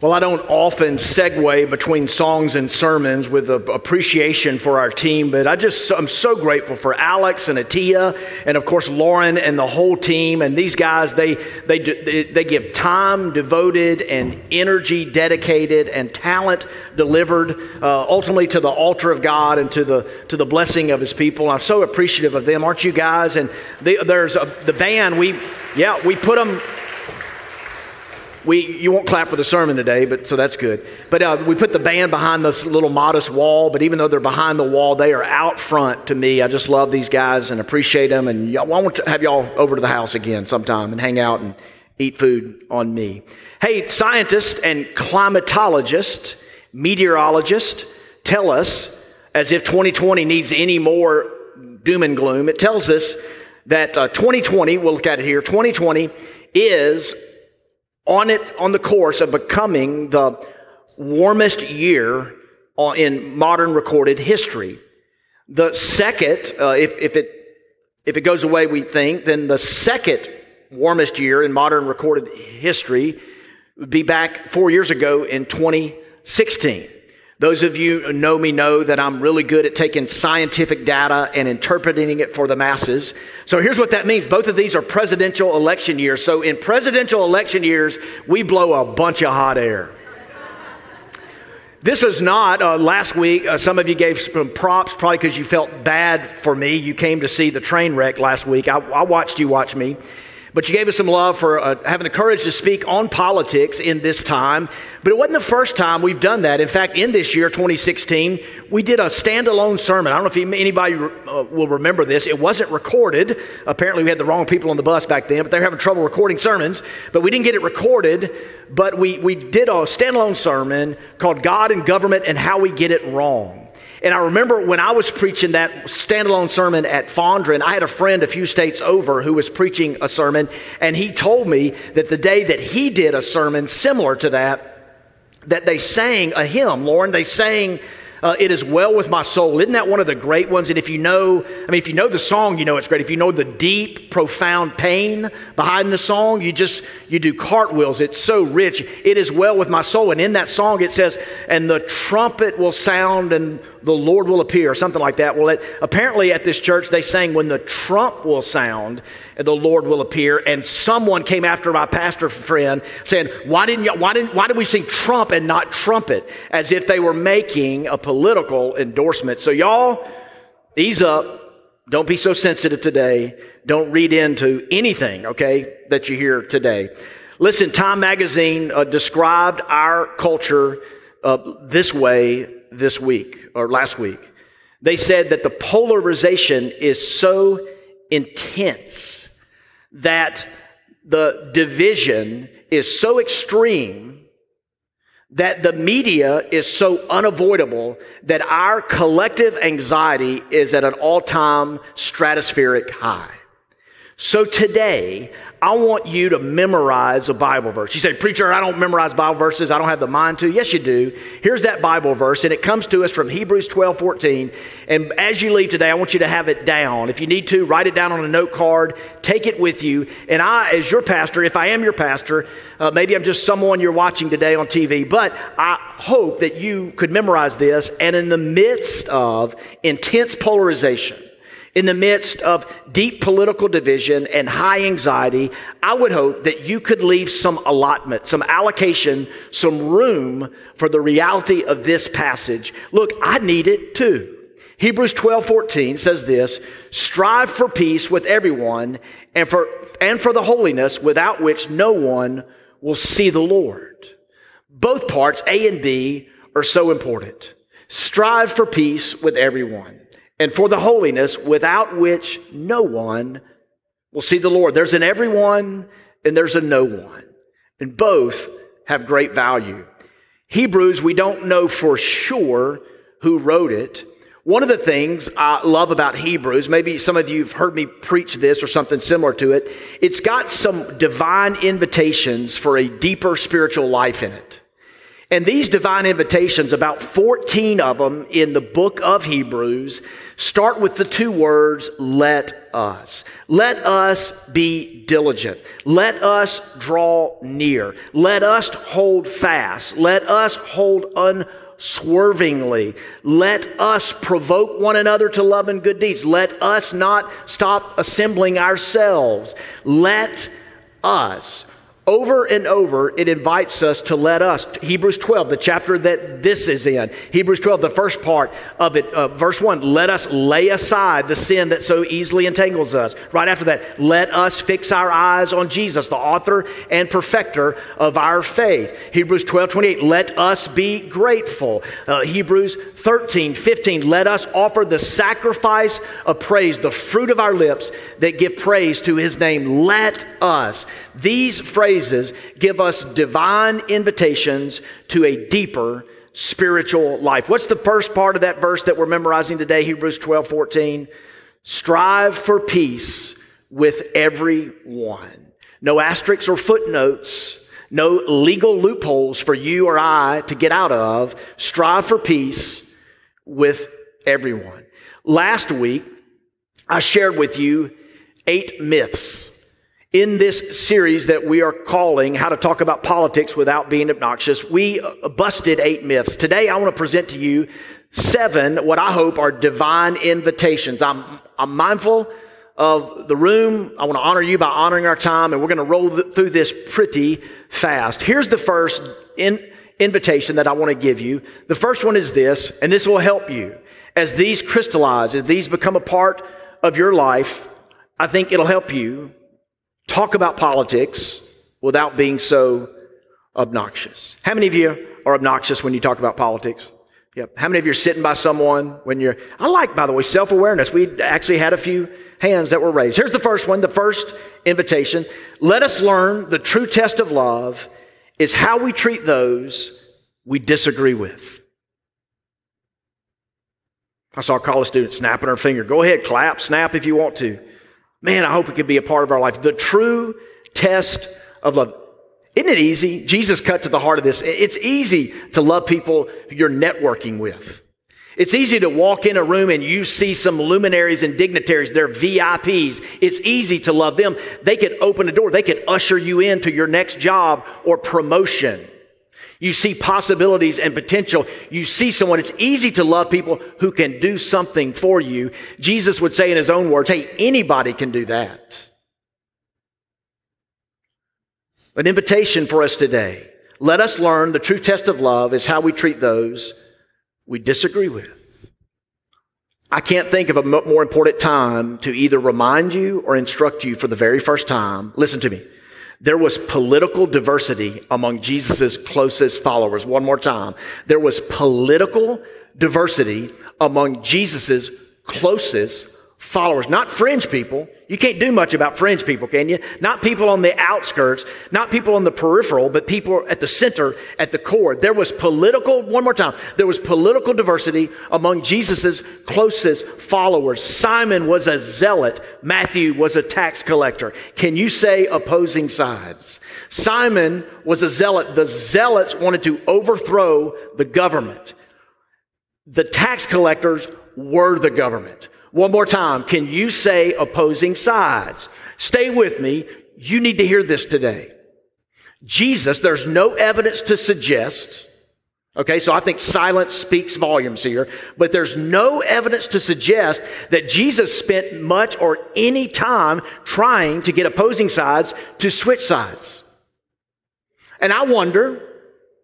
Well, I don't often segue between songs and sermons with appreciation for our team, but I just I'm so grateful for Alex and Atia, and of course Lauren and the whole team. And these guys, they they they give time devoted and energy dedicated and talent delivered uh, ultimately to the altar of God and to the to the blessing of His people. I'm so appreciative of them, aren't you guys? And they, there's a, the band. We yeah we put them we, you won't clap for the sermon today, but so that's good. But uh, we put the band behind this little modest wall. But even though they're behind the wall, they are out front to me. I just love these guys and appreciate them. And I want to have y'all over to the house again sometime and hang out and eat food on me. Hey, scientists and climatologists, meteorologists tell us, as if 2020 needs any more doom and gloom, it tells us that uh, 2020, we'll look at it here, 2020 is on it on the course of becoming the warmest year in modern recorded history. The second, uh, if, if it if it goes away, we think, then the second warmest year in modern recorded history would be back four years ago in 2016. Those of you who know me know that I'm really good at taking scientific data and interpreting it for the masses. So here's what that means. Both of these are presidential election years. So in presidential election years, we blow a bunch of hot air. This was not uh, last week. Uh, some of you gave some props probably because you felt bad for me. You came to see the train wreck last week. I, I watched you watch me. But you gave us some love for uh, having the courage to speak on politics in this time. But it wasn't the first time we've done that. In fact, in this year, 2016, we did a standalone sermon. I don't know if anybody uh, will remember this. It wasn't recorded. Apparently, we had the wrong people on the bus back then, but they're having trouble recording sermons. But we didn't get it recorded. But we, we did a standalone sermon called God and Government and How We Get It Wrong. And I remember when I was preaching that standalone sermon at Fondren, I had a friend a few states over who was preaching a sermon, and he told me that the day that he did a sermon similar to that, that they sang a hymn, Lauren, they sang uh, it is well with my soul. Isn't that one of the great ones? And if you know, I mean, if you know the song, you know it's great. If you know the deep, profound pain behind the song, you just, you do cartwheels. It's so rich. It is well with my soul. And in that song, it says, and the trumpet will sound and the Lord will appear, or something like that. Well, it, apparently at this church, they sang, when the trump will sound the Lord will appear. And someone came after my pastor friend saying, why didn't you, why didn't, why did we sing trump and not trumpet? As if they were making a political endorsement. So y'all, ease up. Don't be so sensitive today. Don't read into anything, okay, that you hear today. Listen, Time Magazine uh, described our culture uh, this way this week or last week. They said that the polarization is so intense that the division is so extreme that the media is so unavoidable that our collective anxiety is at an all time stratospheric high. So today, I want you to memorize a Bible verse. You say, Preacher, I don't memorize Bible verses. I don't have the mind to. Yes, you do. Here's that Bible verse, and it comes to us from Hebrews 12 14. And as you leave today, I want you to have it down. If you need to, write it down on a note card, take it with you. And I, as your pastor, if I am your pastor, uh, maybe I'm just someone you're watching today on TV, but I hope that you could memorize this. And in the midst of intense polarization, in the midst of deep political division and high anxiety, I would hope that you could leave some allotment, some allocation, some room for the reality of this passage. Look, I need it too. Hebrews 12, 14 says this, strive for peace with everyone and for, and for the holiness without which no one will see the Lord. Both parts, A and B, are so important. Strive for peace with everyone and for the holiness without which no one will see the Lord. There's an everyone and there's a no one. And both have great value. Hebrews, we don't know for sure who wrote it. One of the things I love about Hebrews, maybe some of you have heard me preach this or something similar to it, it's got some divine invitations for a deeper spiritual life in it. And these divine invitations, about 14 of them in the book of Hebrews, start with the two words, let us. Let us be diligent. Let us draw near. Let us hold fast. Let us hold unswervingly. Let us provoke one another to love and good deeds. Let us not stop assembling ourselves. Let us over and over, it invites us to let us. Hebrews 12, the chapter that this is in. Hebrews 12, the first part of it, uh, verse 1, let us lay aside the sin that so easily entangles us. Right after that, let us fix our eyes on Jesus, the author and perfecter of our faith. Hebrews 12, 28, let us be grateful. Uh, Hebrews 13, 15, let us offer the sacrifice of praise, the fruit of our lips that give praise to his name. Let us. These phrases give us divine invitations to a deeper spiritual life. What's the first part of that verse that we're memorizing today? Hebrews 12, 14. Strive for peace with everyone. No asterisks or footnotes, no legal loopholes for you or I to get out of. Strive for peace with everyone. Last week, I shared with you eight myths in this series that we are calling How to Talk About Politics Without Being Obnoxious, we uh, busted eight myths. Today, I want to present to you seven, what I hope are divine invitations. I'm, I'm mindful of the room. I want to honor you by honoring our time, and we're going to roll th- through this pretty fast. Here's the first in, invitation that I want to give you. The first one is this, and this will help you. As these crystallize, as these become a part of your life, I think it'll help you talk about politics without being so obnoxious. How many of you are obnoxious when you talk about politics? Yep. How many of you are sitting by someone when you're, I like, by the way, self awareness. We actually had a few hands that were raised. Here's the first one, the first invitation. Let us learn the true test of love is how we treat those we disagree with. I saw a college student snapping her finger. Go ahead, clap, snap if you want to. Man, I hope it could be a part of our life. The true test of love. Isn't it easy? Jesus cut to the heart of this. It's easy to love people you're networking with. It's easy to walk in a room and you see some luminaries and dignitaries. They're VIPs. It's easy to love them. They could open a door. They could usher you into your next job or promotion. You see possibilities and potential. You see someone. It's easy to love people who can do something for you. Jesus would say in his own words, hey, anybody can do that. An invitation for us today. Let us learn the true test of love is how we treat those we disagree with. I can't think of a more important time to either remind you or instruct you for the very first time. Listen to me. There was political diversity among Jesus' closest followers. One more time. There was political diversity among Jesus' closest followers, not fringe people. You can't do much about fringe people, can you? Not people on the outskirts, not people on the peripheral, but people at the center, at the core. There was political, one more time, there was political diversity among Jesus' closest followers. Simon was a zealot. Matthew was a tax collector. Can you say opposing sides? Simon was a zealot. The zealots wanted to overthrow the government. The tax collectors were the government. One more time. Can you say opposing sides? Stay with me. You need to hear this today. Jesus, there's no evidence to suggest, okay, so I think silence speaks volumes here, but there's no evidence to suggest that Jesus spent much or any time trying to get opposing sides to switch sides. And I wonder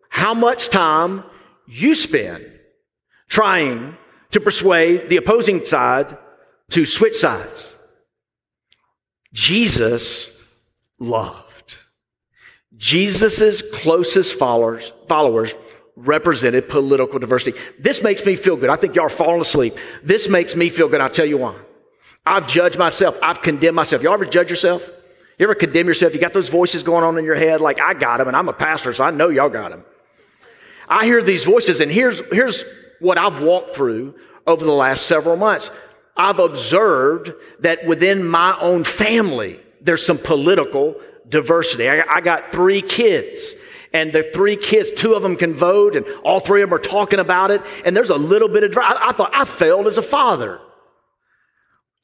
how much time you spend trying to persuade the opposing side to switch sides. Jesus loved. Jesus' closest followers, followers represented political diversity. This makes me feel good. I think y'all are falling asleep. This makes me feel good. I'll tell you why. I've judged myself. I've condemned myself. Y'all ever judge yourself? You ever condemn yourself? You got those voices going on in your head like, I got them and I'm a pastor, so I know y'all got them. I hear these voices and here's, here's what I've walked through over the last several months. I've observed that within my own family, there's some political diversity. I, I got three kids and the three kids, two of them can vote, and all three of them are talking about it, and there's a little bit of, I, I thought I failed as a father.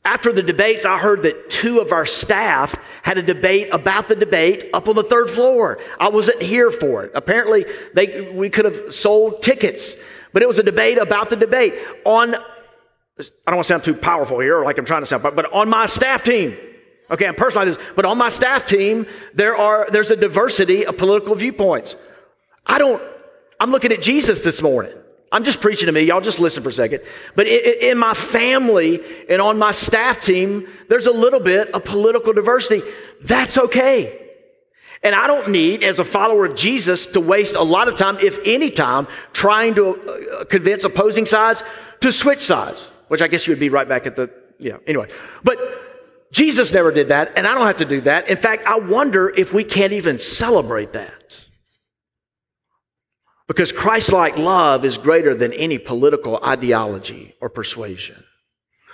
After the debates, I heard that two of our staff had a debate about the debate up on the third floor. I wasn't here for it. Apparently, they, we could have sold tickets, but it was a debate about the debate on, I don't want to sound too powerful here, like I'm trying to sound, but, but on my staff team. Okay, I'm personalizing this, but on my staff team, there are, there's a diversity of political viewpoints. I don't, I'm looking at Jesus this morning. I'm just preaching to me. Y'all just listen for a second. But in my family and on my staff team, there's a little bit of political diversity. That's okay. And I don't need, as a follower of Jesus, to waste a lot of time, if any time, trying to uh, convince opposing sides to switch sides, which I guess you would be right back at the, yeah, anyway. But Jesus never did that, and I don't have to do that. In fact, I wonder if we can't even celebrate that. Because Christ like love is greater than any political ideology or persuasion.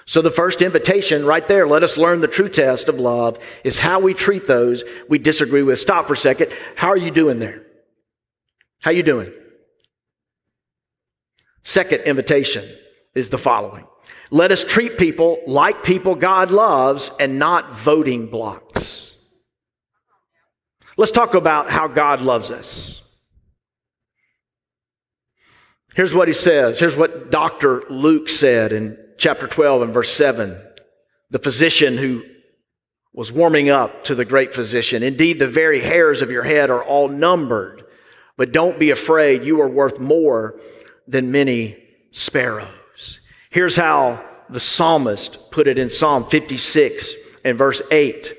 So the first invitation right there, let us learn the true test of love, is how we treat those we disagree with. Stop for a second. How are you doing there? How are you doing? Second invitation is the following. Let us treat people like people God loves and not voting blocks. Let's talk about how God loves us. Here's what he says. Here's what Dr. Luke said in chapter 12 and verse 7. The physician who was warming up to the great physician. Indeed, the very hairs of your head are all numbered, but don't be afraid. You are worth more than many sparrows. Here's how the psalmist put it in Psalm 56 and verse 8.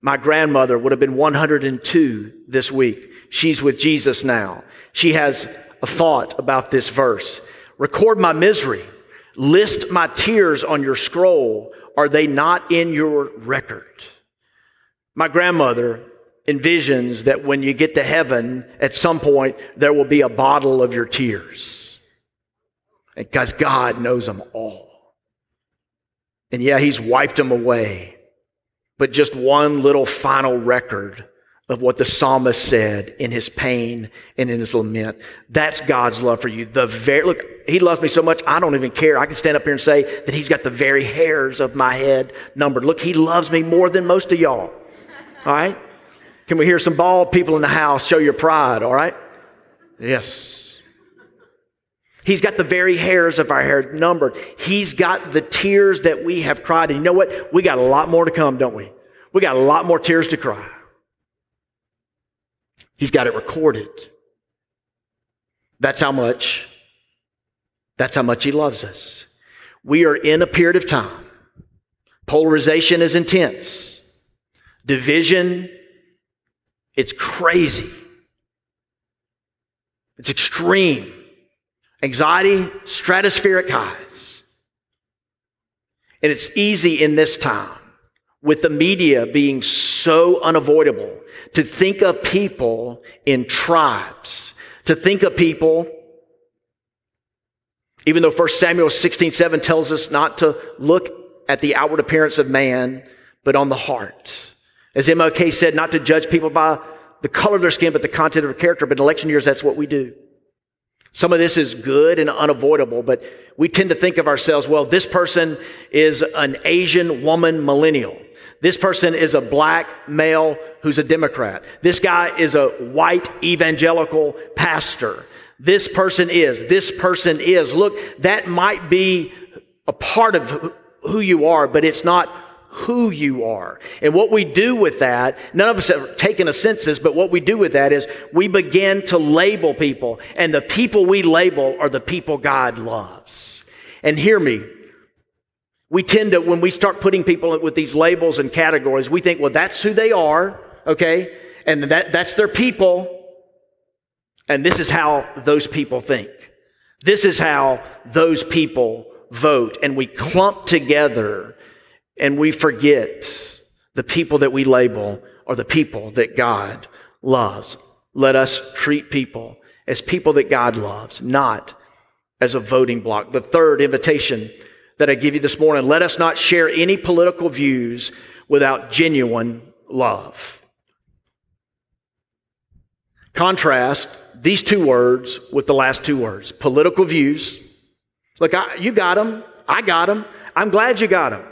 My grandmother would have been 102 this week. She's with Jesus now. She has a thought about this verse. Record my misery. List my tears on your scroll. Are they not in your record? My grandmother envisions that when you get to heaven, at some point, there will be a bottle of your tears. Because God knows them all. And yeah, He's wiped them away. But just one little final record of what the psalmist said in his pain and in his lament. That's God's love for you. The very, look, he loves me so much, I don't even care. I can stand up here and say that he's got the very hairs of my head numbered. Look, he loves me more than most of y'all. All right? Can we hear some bald people in the house show your pride? All right? Yes. He's got the very hairs of our hair numbered. He's got the tears that we have cried. And you know what? We got a lot more to come, don't we? We got a lot more tears to cry. He's got it recorded. That's how much, that's how much he loves us. We are in a period of time. Polarization is intense. Division, it's crazy. It's extreme. Anxiety, stratospheric highs. And it's easy in this time with the media being so unavoidable, to think of people in tribes, to think of people, even though 1 Samuel 16, 7 tells us not to look at the outward appearance of man, but on the heart. As MLK said, not to judge people by the color of their skin, but the content of their character. But in election years, that's what we do. Some of this is good and unavoidable, but we tend to think of ourselves, well, this person is an Asian woman millennial. This person is a black male who's a Democrat. This guy is a white evangelical pastor. This person is, this person is. Look, that might be a part of who you are, but it's not who you are. And what we do with that, none of us have taken a census, but what we do with that is we begin to label people, and the people we label are the people God loves. And hear me, we tend to, when we start putting people with these labels and categories, we think, well, that's who they are, okay? And that, that's their people. And this is how those people think. This is how those people vote. And we clump together and we forget the people that we label are the people that God loves. Let us treat people as people that God loves, not as a voting block. The third invitation that I give you this morning. Let us not share any political views without genuine love. Contrast these two words with the last two words political views. Look, I, you got them. I got them. I'm glad you got them.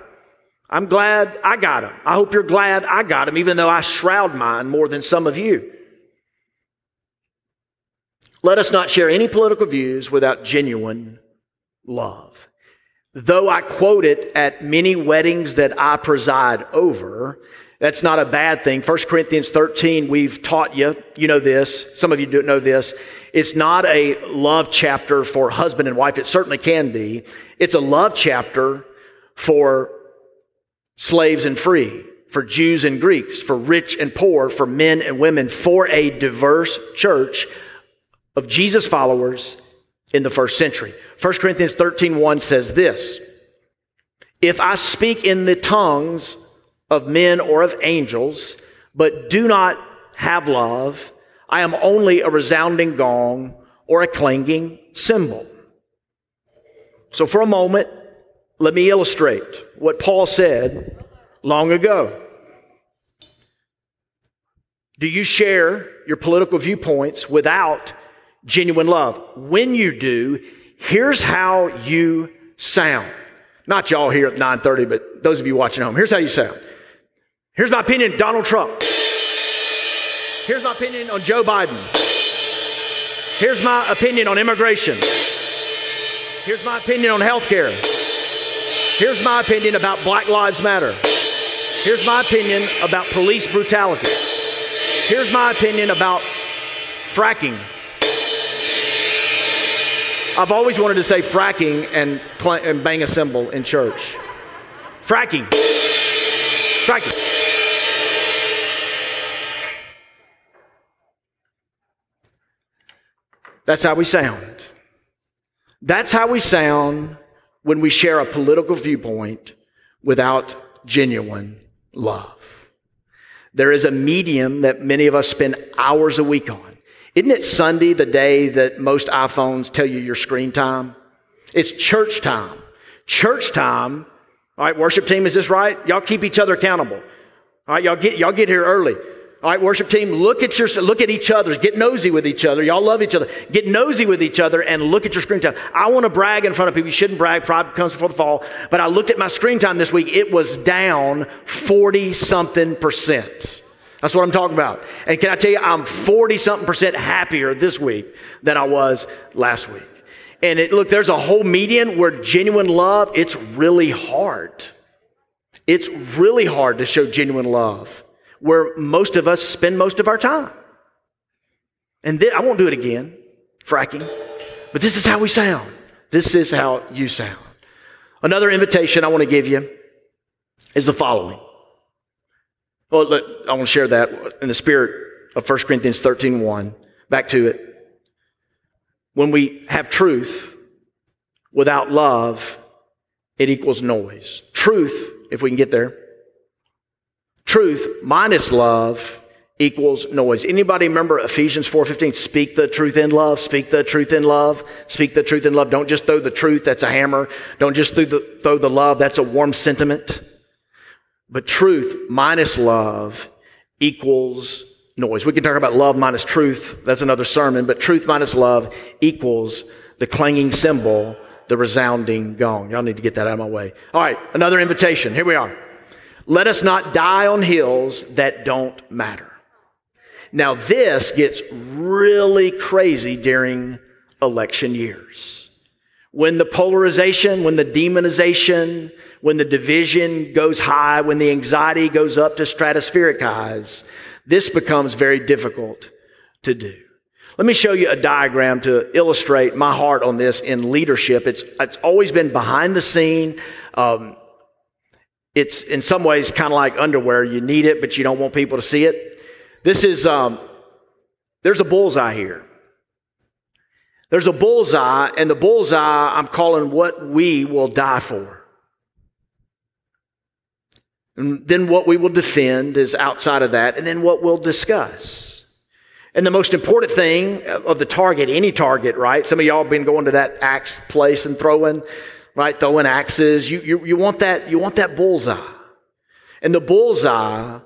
I'm glad I got them. I hope you're glad I got them, even though I shroud mine more than some of you. Let us not share any political views without genuine love. Though I quote it at many weddings that I preside over, that's not a bad thing. 1 Corinthians 13, we've taught you, you know this, some of you don't know this. It's not a love chapter for husband and wife. It certainly can be. It's a love chapter for slaves and free, for Jews and Greeks, for rich and poor, for men and women, for a diverse church of Jesus followers in the first century. 1 Corinthians 13 1 says this If I speak in the tongues of men or of angels, but do not have love, I am only a resounding gong or a clanging cymbal. So, for a moment, let me illustrate what Paul said long ago. Do you share your political viewpoints without genuine love. When you do, here's how you sound. Not y'all here at 9:30, but those of you watching home. Here's how you sound. Here's my opinion, Donald Trump. Here's my opinion on Joe Biden. Here's my opinion on immigration. Here's my opinion on health care. Here's my opinion about Black Lives Matter. Here's my opinion about police brutality. Here's my opinion about fracking I've always wanted to say fracking and, and bang a cymbal in church. Fracking. Fracking. That's how we sound. That's how we sound when we share a political viewpoint without genuine love. There is a medium that many of us spend hours a week on. Isn't it Sunday the day that most iPhones tell you your screen time? It's church time. Church time. All right, worship team, is this right? Y'all keep each other accountable. All right, y'all get, y'all get here early. All right, worship team, look at your, look at each other. Get nosy with each other. Y'all love each other. Get nosy with each other and look at your screen time. I want to brag in front of people. You shouldn't brag. Pride comes before the fall. But I looked at my screen time this week. It was down 40 something percent. That's what I'm talking about. And can I tell you, I'm 40 something percent happier this week than I was last week. And it, look, there's a whole median where genuine love, it's really hard. It's really hard to show genuine love where most of us spend most of our time. And then, I won't do it again, fracking, but this is how we sound. This is how you sound. Another invitation I want to give you is the following. Well, look, I want to share that in the spirit of 1 Corinthians 13 1. Back to it. When we have truth without love, it equals noise. Truth, if we can get there, truth minus love equals noise. Anybody remember Ephesians 4:15? Speak the truth in love, speak the truth in love, speak the truth in love. Don't just throw the truth, that's a hammer. Don't just throw the, throw the love, that's a warm sentiment. But truth minus love equals noise. We can talk about love minus truth. That's another sermon. But truth minus love equals the clanging cymbal, the resounding gong. Y'all need to get that out of my way. All right. Another invitation. Here we are. Let us not die on hills that don't matter. Now this gets really crazy during election years. When the polarization, when the demonization, when the division goes high, when the anxiety goes up to stratospheric highs, this becomes very difficult to do. Let me show you a diagram to illustrate my heart on this in leadership. It's, it's always been behind the scene. Um, it's in some ways kind of like underwear. You need it, but you don't want people to see it. This is, um, there's a bullseye here. There's a bullseye, and the bullseye I'm calling what we will die for. And then what we will defend is outside of that, and then what we'll discuss. And the most important thing of the target, any target, right? Some of y'all have been going to that axe place and throwing, right? Throwing axes. You, you, you want that, you want that bullseye. And the bullseye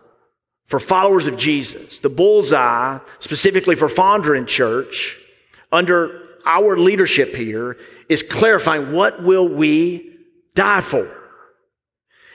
for followers of Jesus, the bullseye, specifically for Fondren Church, under our leadership here, is clarifying what will we die for?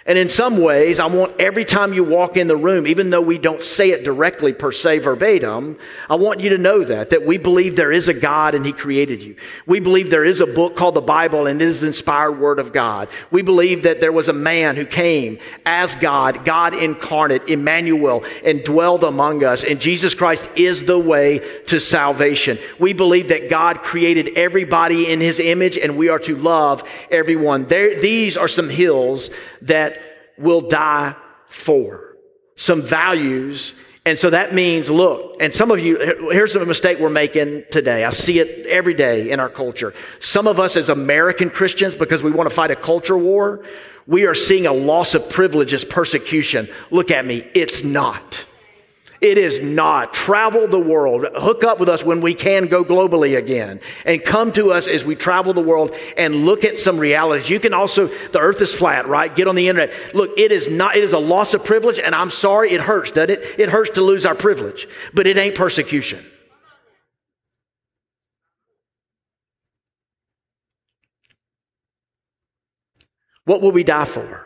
And in some ways, I want every time you walk in the room, even though we don't say it directly per se verbatim, I want you to know that, that we believe there is a God and He created you. We believe there is a book called the Bible and it is the inspired Word of God. We believe that there was a man who came as God, God incarnate, Emmanuel, and dwelled among us. And Jesus Christ is the way to salvation. We believe that God created everybody in His image and we are to love everyone. There, these are some hills that will die for. Some values. And so that means, look, and some of you, here's a mistake we're making today. I see it every day in our culture. Some of us as American Christians, because we want to fight a culture war, we are seeing a loss of privilege as persecution. Look at me. It's not. It is not. Travel the world. Hook up with us when we can go globally again. And come to us as we travel the world and look at some realities. You can also, the earth is flat, right? Get on the internet. Look, it is not, it is a loss of privilege, and I'm sorry, it hurts, doesn't it? It hurts to lose our privilege, but it ain't persecution. What will we die for?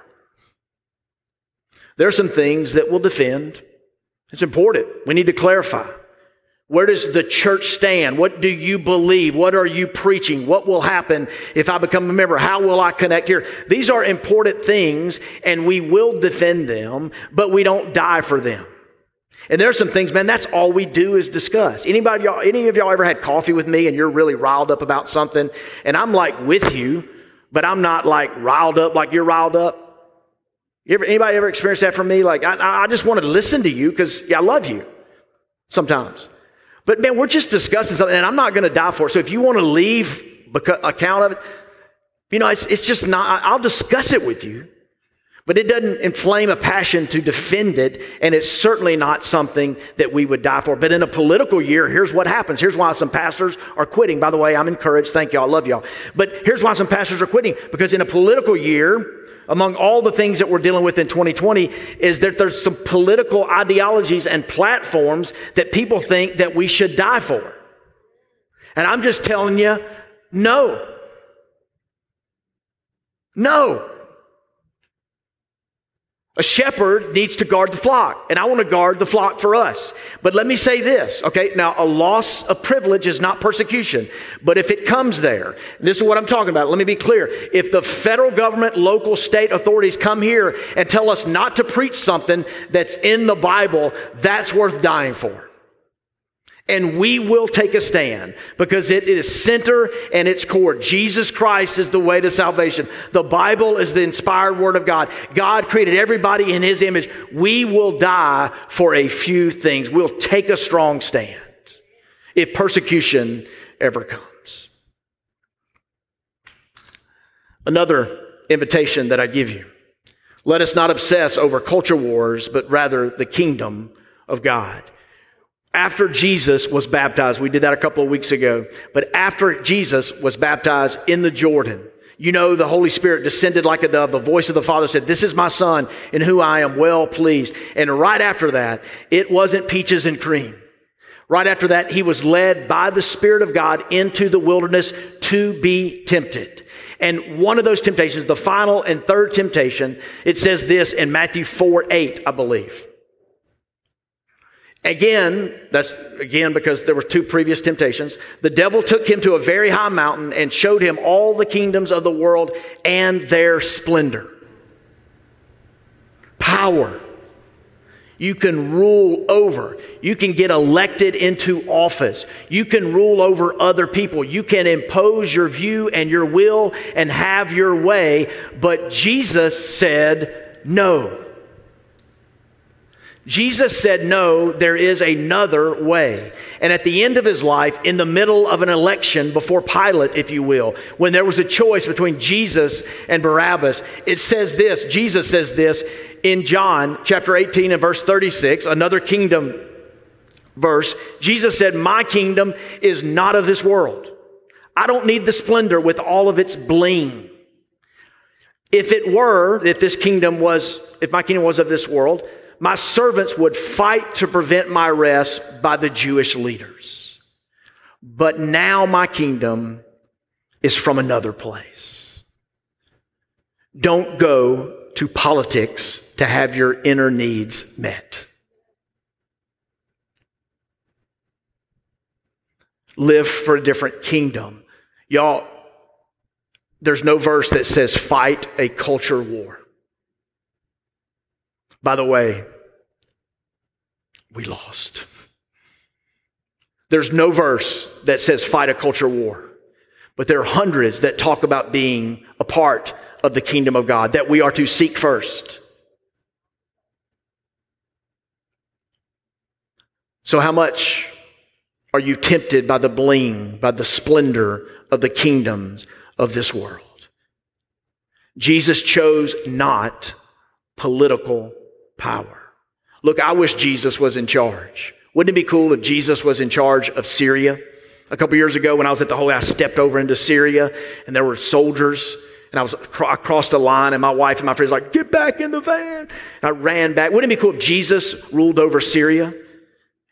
There are some things that we'll defend. It's important. We need to clarify. Where does the church stand? What do you believe? What are you preaching? What will happen if I become a member? How will I connect here? These are important things and we will defend them, but we don't die for them. And there are some things, man, that's all we do is discuss. Anybody, y'all, any of y'all ever had coffee with me and you're really riled up about something and I'm like with you, but I'm not like riled up like you're riled up? Ever, anybody ever experienced that from me? Like, I, I just wanted to listen to you because yeah, I love you sometimes. But man, we're just discussing something and I'm not going to die for it. So if you want to leave account of it, you know, it's, it's just not, I'll discuss it with you. But it doesn't inflame a passion to defend it, and it's certainly not something that we would die for. But in a political year, here's what happens. Here's why some pastors are quitting. By the way, I'm encouraged. Thank y'all. I love y'all. But here's why some pastors are quitting. Because in a political year, among all the things that we're dealing with in 2020 is that there's some political ideologies and platforms that people think that we should die for. And I'm just telling you, no. No. A shepherd needs to guard the flock, and I want to guard the flock for us. But let me say this, okay? Now, a loss of privilege is not persecution, but if it comes there, this is what I'm talking about. Let me be clear. If the federal government, local, state authorities come here and tell us not to preach something that's in the Bible, that's worth dying for. And we will take a stand because it is center and its core. Jesus Christ is the way to salvation. The Bible is the inspired word of God. God created everybody in his image. We will die for a few things. We'll take a strong stand if persecution ever comes. Another invitation that I give you. Let us not obsess over culture wars, but rather the kingdom of God after Jesus was baptized, we did that a couple of weeks ago, but after Jesus was baptized in the Jordan, you know, the Holy Spirit descended like a dove. The voice of the Father said, This is my Son in whom I am well pleased. And right after that, it wasn't peaches and cream. Right after that, he was led by the Spirit of God into the wilderness to be tempted. And one of those temptations, the final and third temptation, it says this in Matthew 4 8, I believe. Again, that's again because there were two previous temptations. The devil took him to a very high mountain and showed him all the kingdoms of the world and their splendor. Power. You can rule over. You can get elected into office. You can rule over other people. You can impose your view and your will and have your way. But Jesus said no. Jesus said, No, there is another way. And at the end of his life, in the middle of an election before Pilate, if you will, when there was a choice between Jesus and Barabbas, it says this Jesus says this in John chapter 18 and verse 36, another kingdom verse. Jesus said, My kingdom is not of this world. I don't need the splendor with all of its bling. If it were, if this kingdom was, if my kingdom was of this world, my servants would fight to prevent my rest by the Jewish leaders. But now my kingdom is from another place. Don't go to politics to have your inner needs met. Live for a different kingdom. Y'all, there's no verse that says fight a culture war. By the way, we lost. There's no verse that says fight a culture war, but there are hundreds that talk about being a part of the kingdom of God that we are to seek first. So, how much are you tempted by the bling, by the splendor of the kingdoms of this world? Jesus chose not political power. Look, I wish Jesus was in charge. Wouldn't it be cool if Jesus was in charge of Syria? A couple years ago when I was at the Holy, I stepped over into Syria and there were soldiers and I was I crossed a line and my wife and my friends like, get back in the van. And I ran back. Wouldn't it be cool if Jesus ruled over Syria?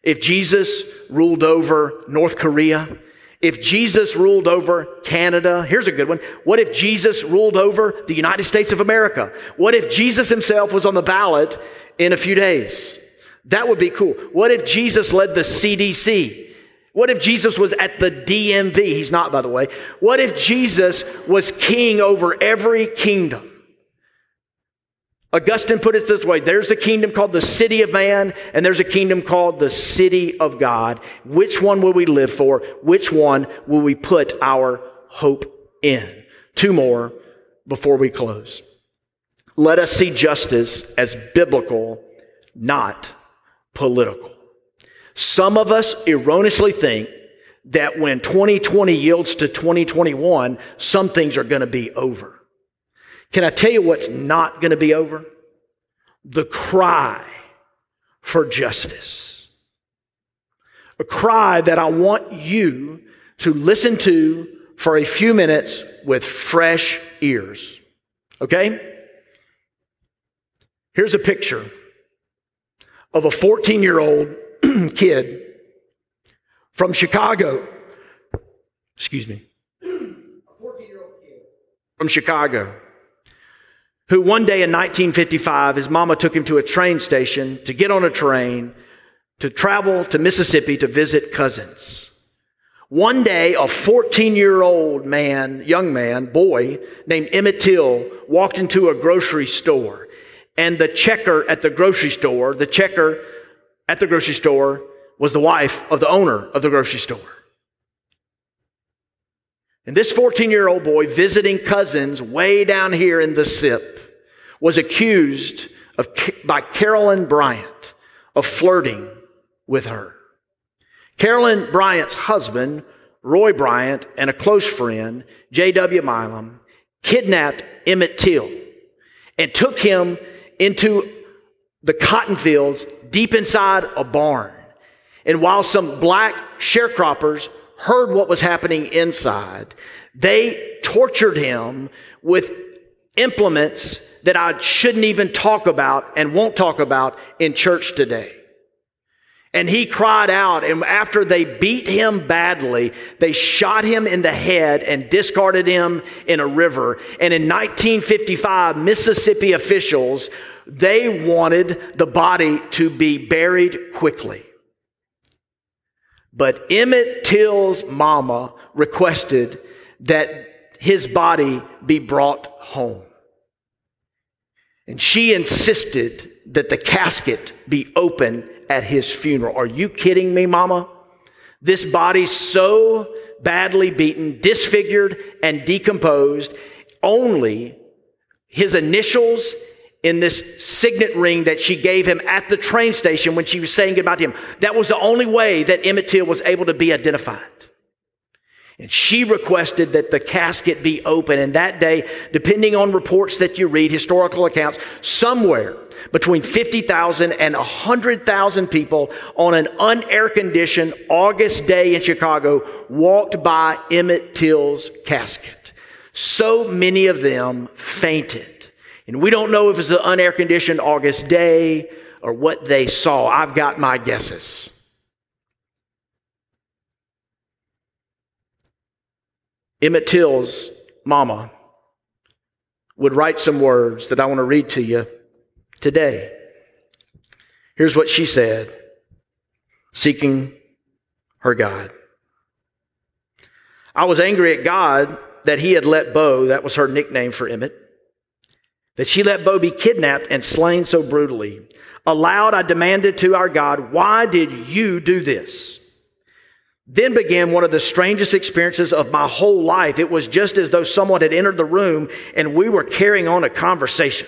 If Jesus ruled over North Korea? If Jesus ruled over Canada, here's a good one. What if Jesus ruled over the United States of America? What if Jesus himself was on the ballot in a few days? That would be cool. What if Jesus led the CDC? What if Jesus was at the DMV? He's not, by the way. What if Jesus was king over every kingdom? Augustine put it this way there's a kingdom called the city of man, and there's a kingdom called the city of God. Which one will we live for? Which one will we put our hope in? Two more before we close. Let us see justice as biblical, not political. Some of us erroneously think that when 2020 yields to 2021, some things are going to be over. Can I tell you what's not going to be over? The cry for justice. A cry that I want you to listen to for a few minutes with fresh ears. Okay? Here's a picture of a 14 year old kid from Chicago. Excuse me. A 14 year old kid from Chicago who one day in 1955, his mama took him to a train station to get on a train to travel to Mississippi to visit cousins. One day, a 14 year old man, young man, boy named Emmett Till walked into a grocery store and the checker at the grocery store, the checker at the grocery store was the wife of the owner of the grocery store. And this 14 year old boy visiting cousins way down here in the SIP was accused of, by Carolyn Bryant of flirting with her. Carolyn Bryant's husband, Roy Bryant, and a close friend, J.W. Milam, kidnapped Emmett Till and took him into the cotton fields deep inside a barn. And while some black sharecroppers heard what was happening inside, they tortured him with implements that I shouldn't even talk about and won't talk about in church today. And he cried out, and after they beat him badly, they shot him in the head and discarded him in a river. And in 1955, Mississippi officials, they wanted the body to be buried quickly. But Emmett Till's mama requested that his body be brought home. And she insisted that the casket be open at his funeral. Are you kidding me, mama? This body so badly beaten, disfigured, and decomposed, only his initials in this signet ring that she gave him at the train station when she was saying goodbye to him. That was the only way that Emmett Till was able to be identified. And she requested that the casket be open. And that day, depending on reports that you read, historical accounts, somewhere between 50,000 and 100,000 people on an unair conditioned August day in Chicago walked by Emmett Till's casket. So many of them fainted. And we don't know if it's the unair conditioned August day or what they saw. I've got my guesses. Emmett Till's mama would write some words that I want to read to you today. Here's what she said, seeking her God. I was angry at God that he had let Bo, that was her nickname for Emmett, that she let Bo be kidnapped and slain so brutally. Aloud, I demanded to our God, why did you do this? Then began one of the strangest experiences of my whole life. It was just as though someone had entered the room and we were carrying on a conversation.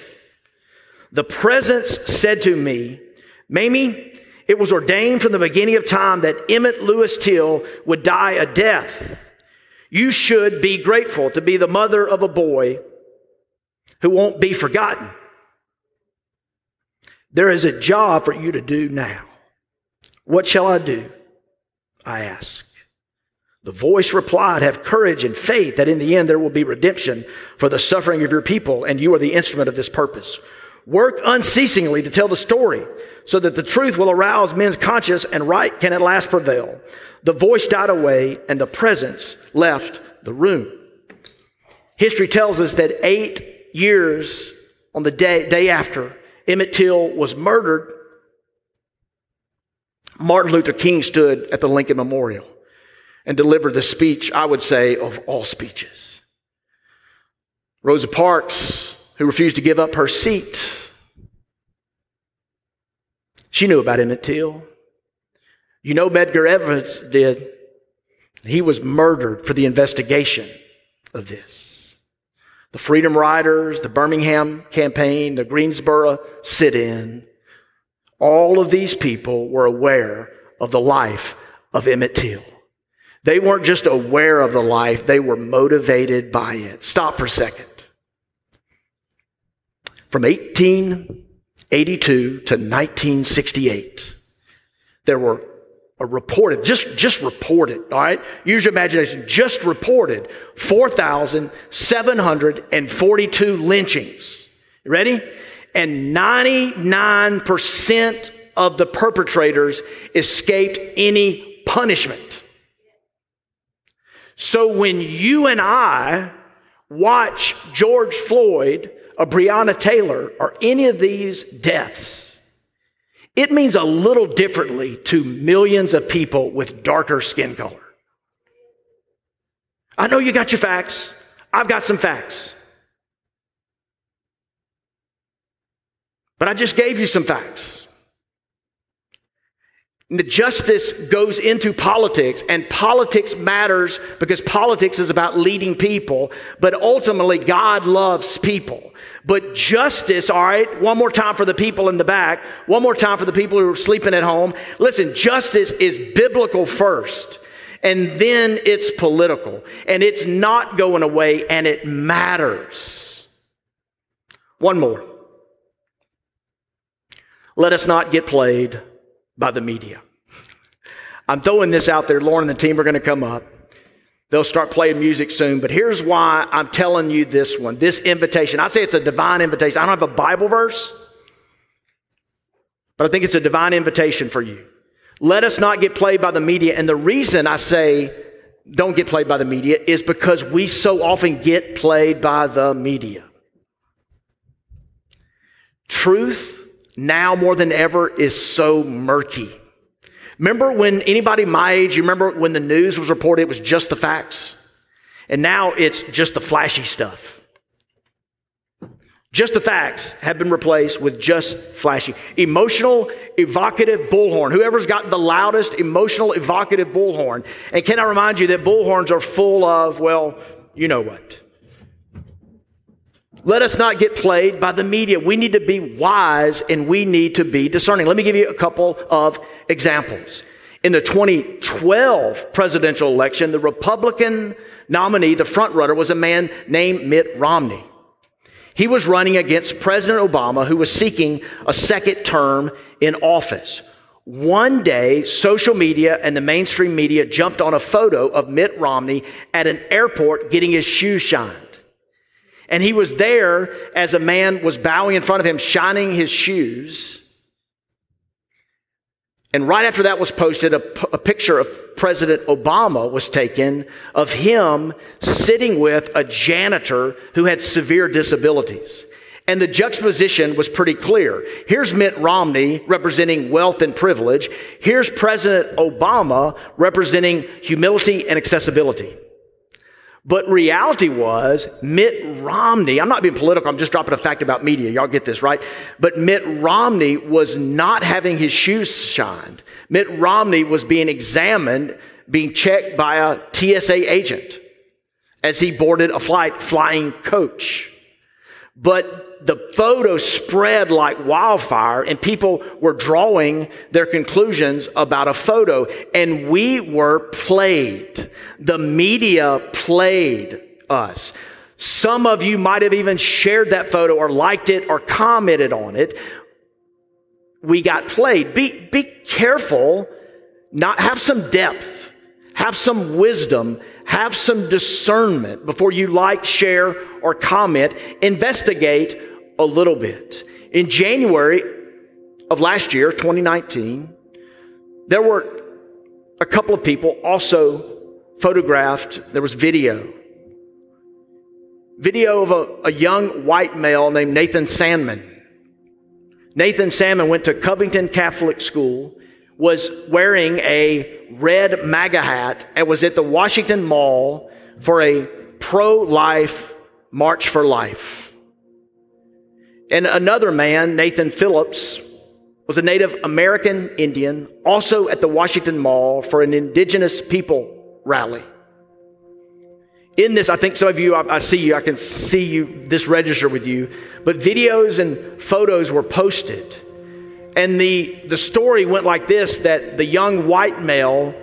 The presence said to me, Mamie, it was ordained from the beginning of time that Emmett Louis Till would die a death. You should be grateful to be the mother of a boy who won't be forgotten. There is a job for you to do now. What shall I do? I ask. The voice replied, Have courage and faith that in the end there will be redemption for the suffering of your people, and you are the instrument of this purpose. Work unceasingly to tell the story so that the truth will arouse men's conscience and right can at last prevail. The voice died away and the presence left the room. History tells us that eight years on the day, day after Emmett Till was murdered, Martin Luther King stood at the Lincoln Memorial and delivered the speech, I would say, of all speeches. Rosa Parks, who refused to give up her seat, she knew about Emmett Till. You know, Medgar Evers did. He was murdered for the investigation of this. The Freedom Riders, the Birmingham campaign, the Greensboro sit in, all of these people were aware of the life of Emmett Till. They weren't just aware of the life, they were motivated by it. Stop for a second. From 1882 to 1968, there were reported, just, just reported, all right? Use your imagination. Just reported 4,742 lynchings. You ready? and 99% of the perpetrators escaped any punishment. So when you and I watch George Floyd or Breonna Taylor or any of these deaths, it means a little differently to millions of people with darker skin color. I know you got your facts. I've got some facts. But I just gave you some facts. Justice goes into politics, and politics matters because politics is about leading people, but ultimately God loves people. But justice, all right, one more time for the people in the back, one more time for the people who are sleeping at home. Listen, justice is biblical first, and then it's political, and it's not going away, and it matters. One more. Let us not get played by the media. I'm throwing this out there. Lauren and the team are going to come up. They'll start playing music soon, but here's why I'm telling you this one, this invitation. I say it's a divine invitation. I don't have a Bible verse, but I think it's a divine invitation for you. Let us not get played by the media. And the reason I say don't get played by the media is because we so often get played by the media. Truth now more than ever is so murky. Remember when anybody my age, you remember when the news was reported, it was just the facts. And now it's just the flashy stuff. Just the facts have been replaced with just flashy. Emotional, evocative bullhorn. Whoever's got the loudest emotional, evocative bullhorn. And can I remind you that bullhorns are full of, well, you know what. Let us not get played by the media. We need to be wise and we need to be discerning. Let me give you a couple of examples. In the 2012 presidential election, the Republican nominee, the frontrunner, was a man named Mitt Romney. He was running against President Obama, who was seeking a second term in office. One day, social media and the mainstream media jumped on a photo of Mitt Romney at an airport getting his shoes shined. And he was there as a man was bowing in front of him, shining his shoes. And right after that was posted, a, p- a picture of President Obama was taken of him sitting with a janitor who had severe disabilities. And the juxtaposition was pretty clear. Here's Mitt Romney representing wealth and privilege. Here's President Obama representing humility and accessibility. But reality was Mitt Romney, I'm not being political, I'm just dropping a fact about media. Y'all get this, right? But Mitt Romney was not having his shoes shined. Mitt Romney was being examined, being checked by a TSA agent as he boarded a flight flying coach. But the photo spread like wildfire and people were drawing their conclusions about a photo and we were played. The media played us. Some of you might have even shared that photo or liked it or commented on it. We got played. Be, be careful. Not have some depth. Have some wisdom have some discernment before you like, share, or comment. Investigate a little bit. In January of last year, 2019, there were a couple of people also photographed, there was video. Video of a, a young white male named Nathan Sandmann. Nathan Sandmann went to Covington Catholic School, was wearing a red MAGA hat, and was at the Washington Mall for a pro life March for Life. And another man, Nathan Phillips, was a Native American Indian, also at the Washington Mall for an indigenous people rally. In this, I think some of you, I, I see you, I can see you, this register with you, but videos and photos were posted. And the, the story went like this that the young white male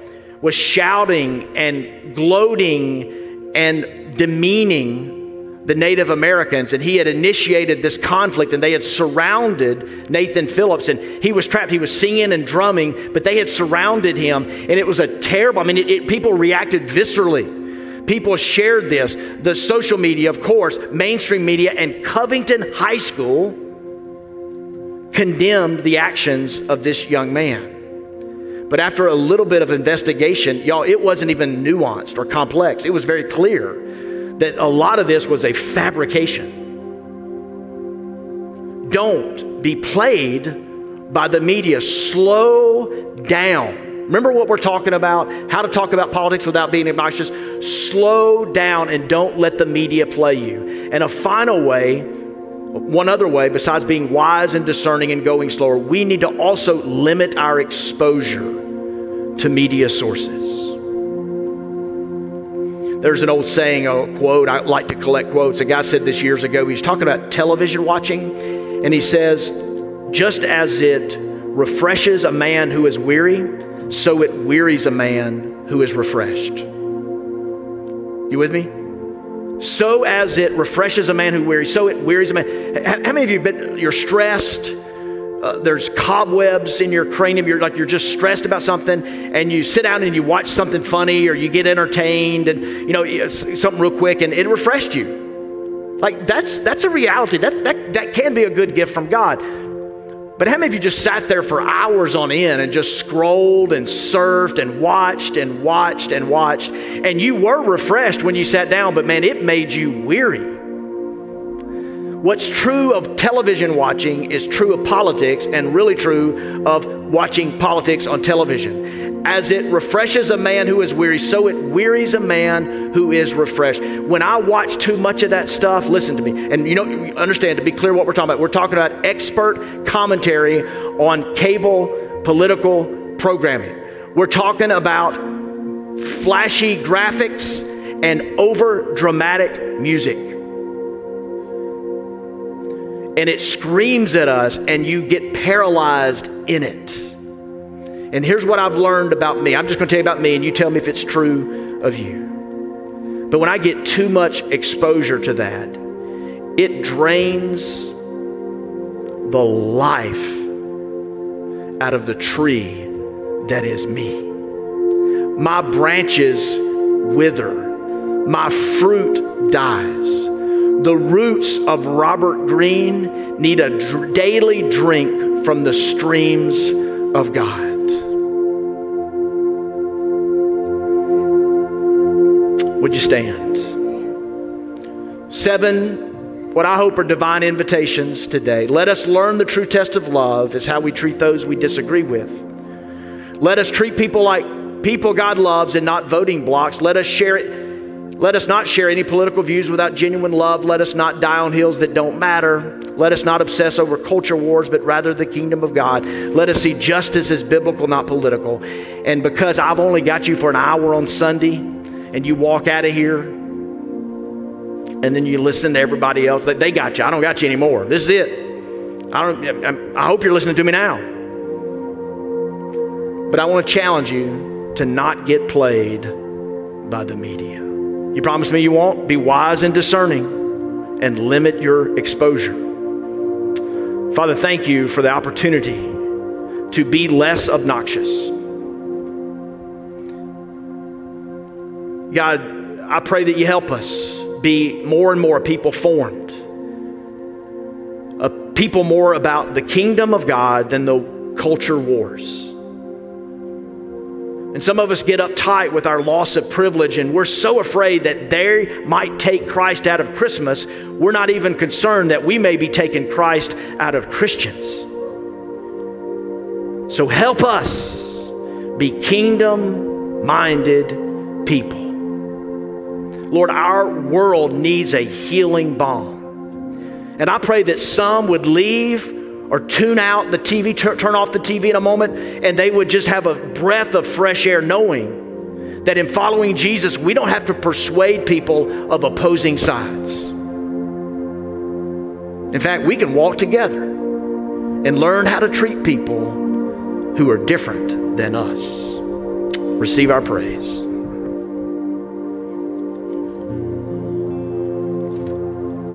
was shouting and gloating and demeaning the Native Americans, and he had initiated this conflict, and they had surrounded Nathan Phillips, and he was trapped. He was singing and drumming, but they had surrounded him, and it was a terrible. I mean, it, it, people reacted viscerally. People shared this. The social media, of course, mainstream media, and Covington High School condemned the actions of this young man. But after a little bit of investigation, y'all, it wasn't even nuanced or complex. It was very clear that a lot of this was a fabrication. Don't be played by the media. Slow down. Remember what we're talking about? How to talk about politics without being obnoxious? Slow down and don't let the media play you. And a final way, one other way, besides being wise and discerning and going slower, we need to also limit our exposure to media sources. There's an old saying, a quote, I like to collect quotes. A guy said this years ago. He was talking about television watching, and he says, just as it refreshes a man who is weary, so it wearies a man who is refreshed. You with me? So as it refreshes a man who wearies, so it wearies a man. How many of you been, you're stressed? uh, there's cobwebs in your cranium. You're like you're just stressed about something, and you sit down and you watch something funny, or you get entertained, and you know something real quick, and it refreshed you. Like that's that's a reality. That's, that that can be a good gift from God. But how many of you just sat there for hours on end and just scrolled and surfed and watched and watched and watched, and you were refreshed when you sat down, but man, it made you weary. What's true of television watching is true of politics and really true of watching politics on television. As it refreshes a man who is weary, so it wearies a man who is refreshed. When I watch too much of that stuff, listen to me. And you know, you understand to be clear what we're talking about. We're talking about expert commentary on cable political programming. We're talking about flashy graphics and over dramatic music and it screams at us, and you get paralyzed in it. And here's what I've learned about me. I'm just going to tell you about me, and you tell me if it's true of you. But when I get too much exposure to that, it drains the life out of the tree that is me. My branches wither, my fruit dies the roots of Robert Greene need a dr- daily drink from the streams of God. Would you stand? Seven what I hope are divine invitations today. Let us learn the true test of love is how we treat those we disagree with. Let us treat people like people God loves and not voting blocs. Let us share it. Let us not share any political views without genuine love. Let us not die on hills that don't matter. Let us not obsess over culture wars, but rather the kingdom of God. Let us see justice as biblical, not political. And because I've only got you for an hour on Sunday and you walk out of here and then you listen to everybody else. They got you. I don't got you anymore. This is it. I, don't, I hope you're listening to me now. But I want to challenge you to not get played by the media. You promise me you won't? Be wise and discerning and limit your exposure. Father, thank you for the opportunity to be less obnoxious. God, I pray that you help us be more and more people formed. A people more about the kingdom of God than the culture wars. And some of us get uptight with our loss of privilege, and we're so afraid that they might take Christ out of Christmas, we're not even concerned that we may be taking Christ out of Christians. So help us be kingdom minded people. Lord, our world needs a healing balm. And I pray that some would leave or tune out the TV, turn off the TV in a moment, and they would just have a breath of fresh air knowing that in following Jesus, we don't have to persuade people of opposing sides. In fact, we can walk together and learn how to treat people who are different than us. Receive our praise.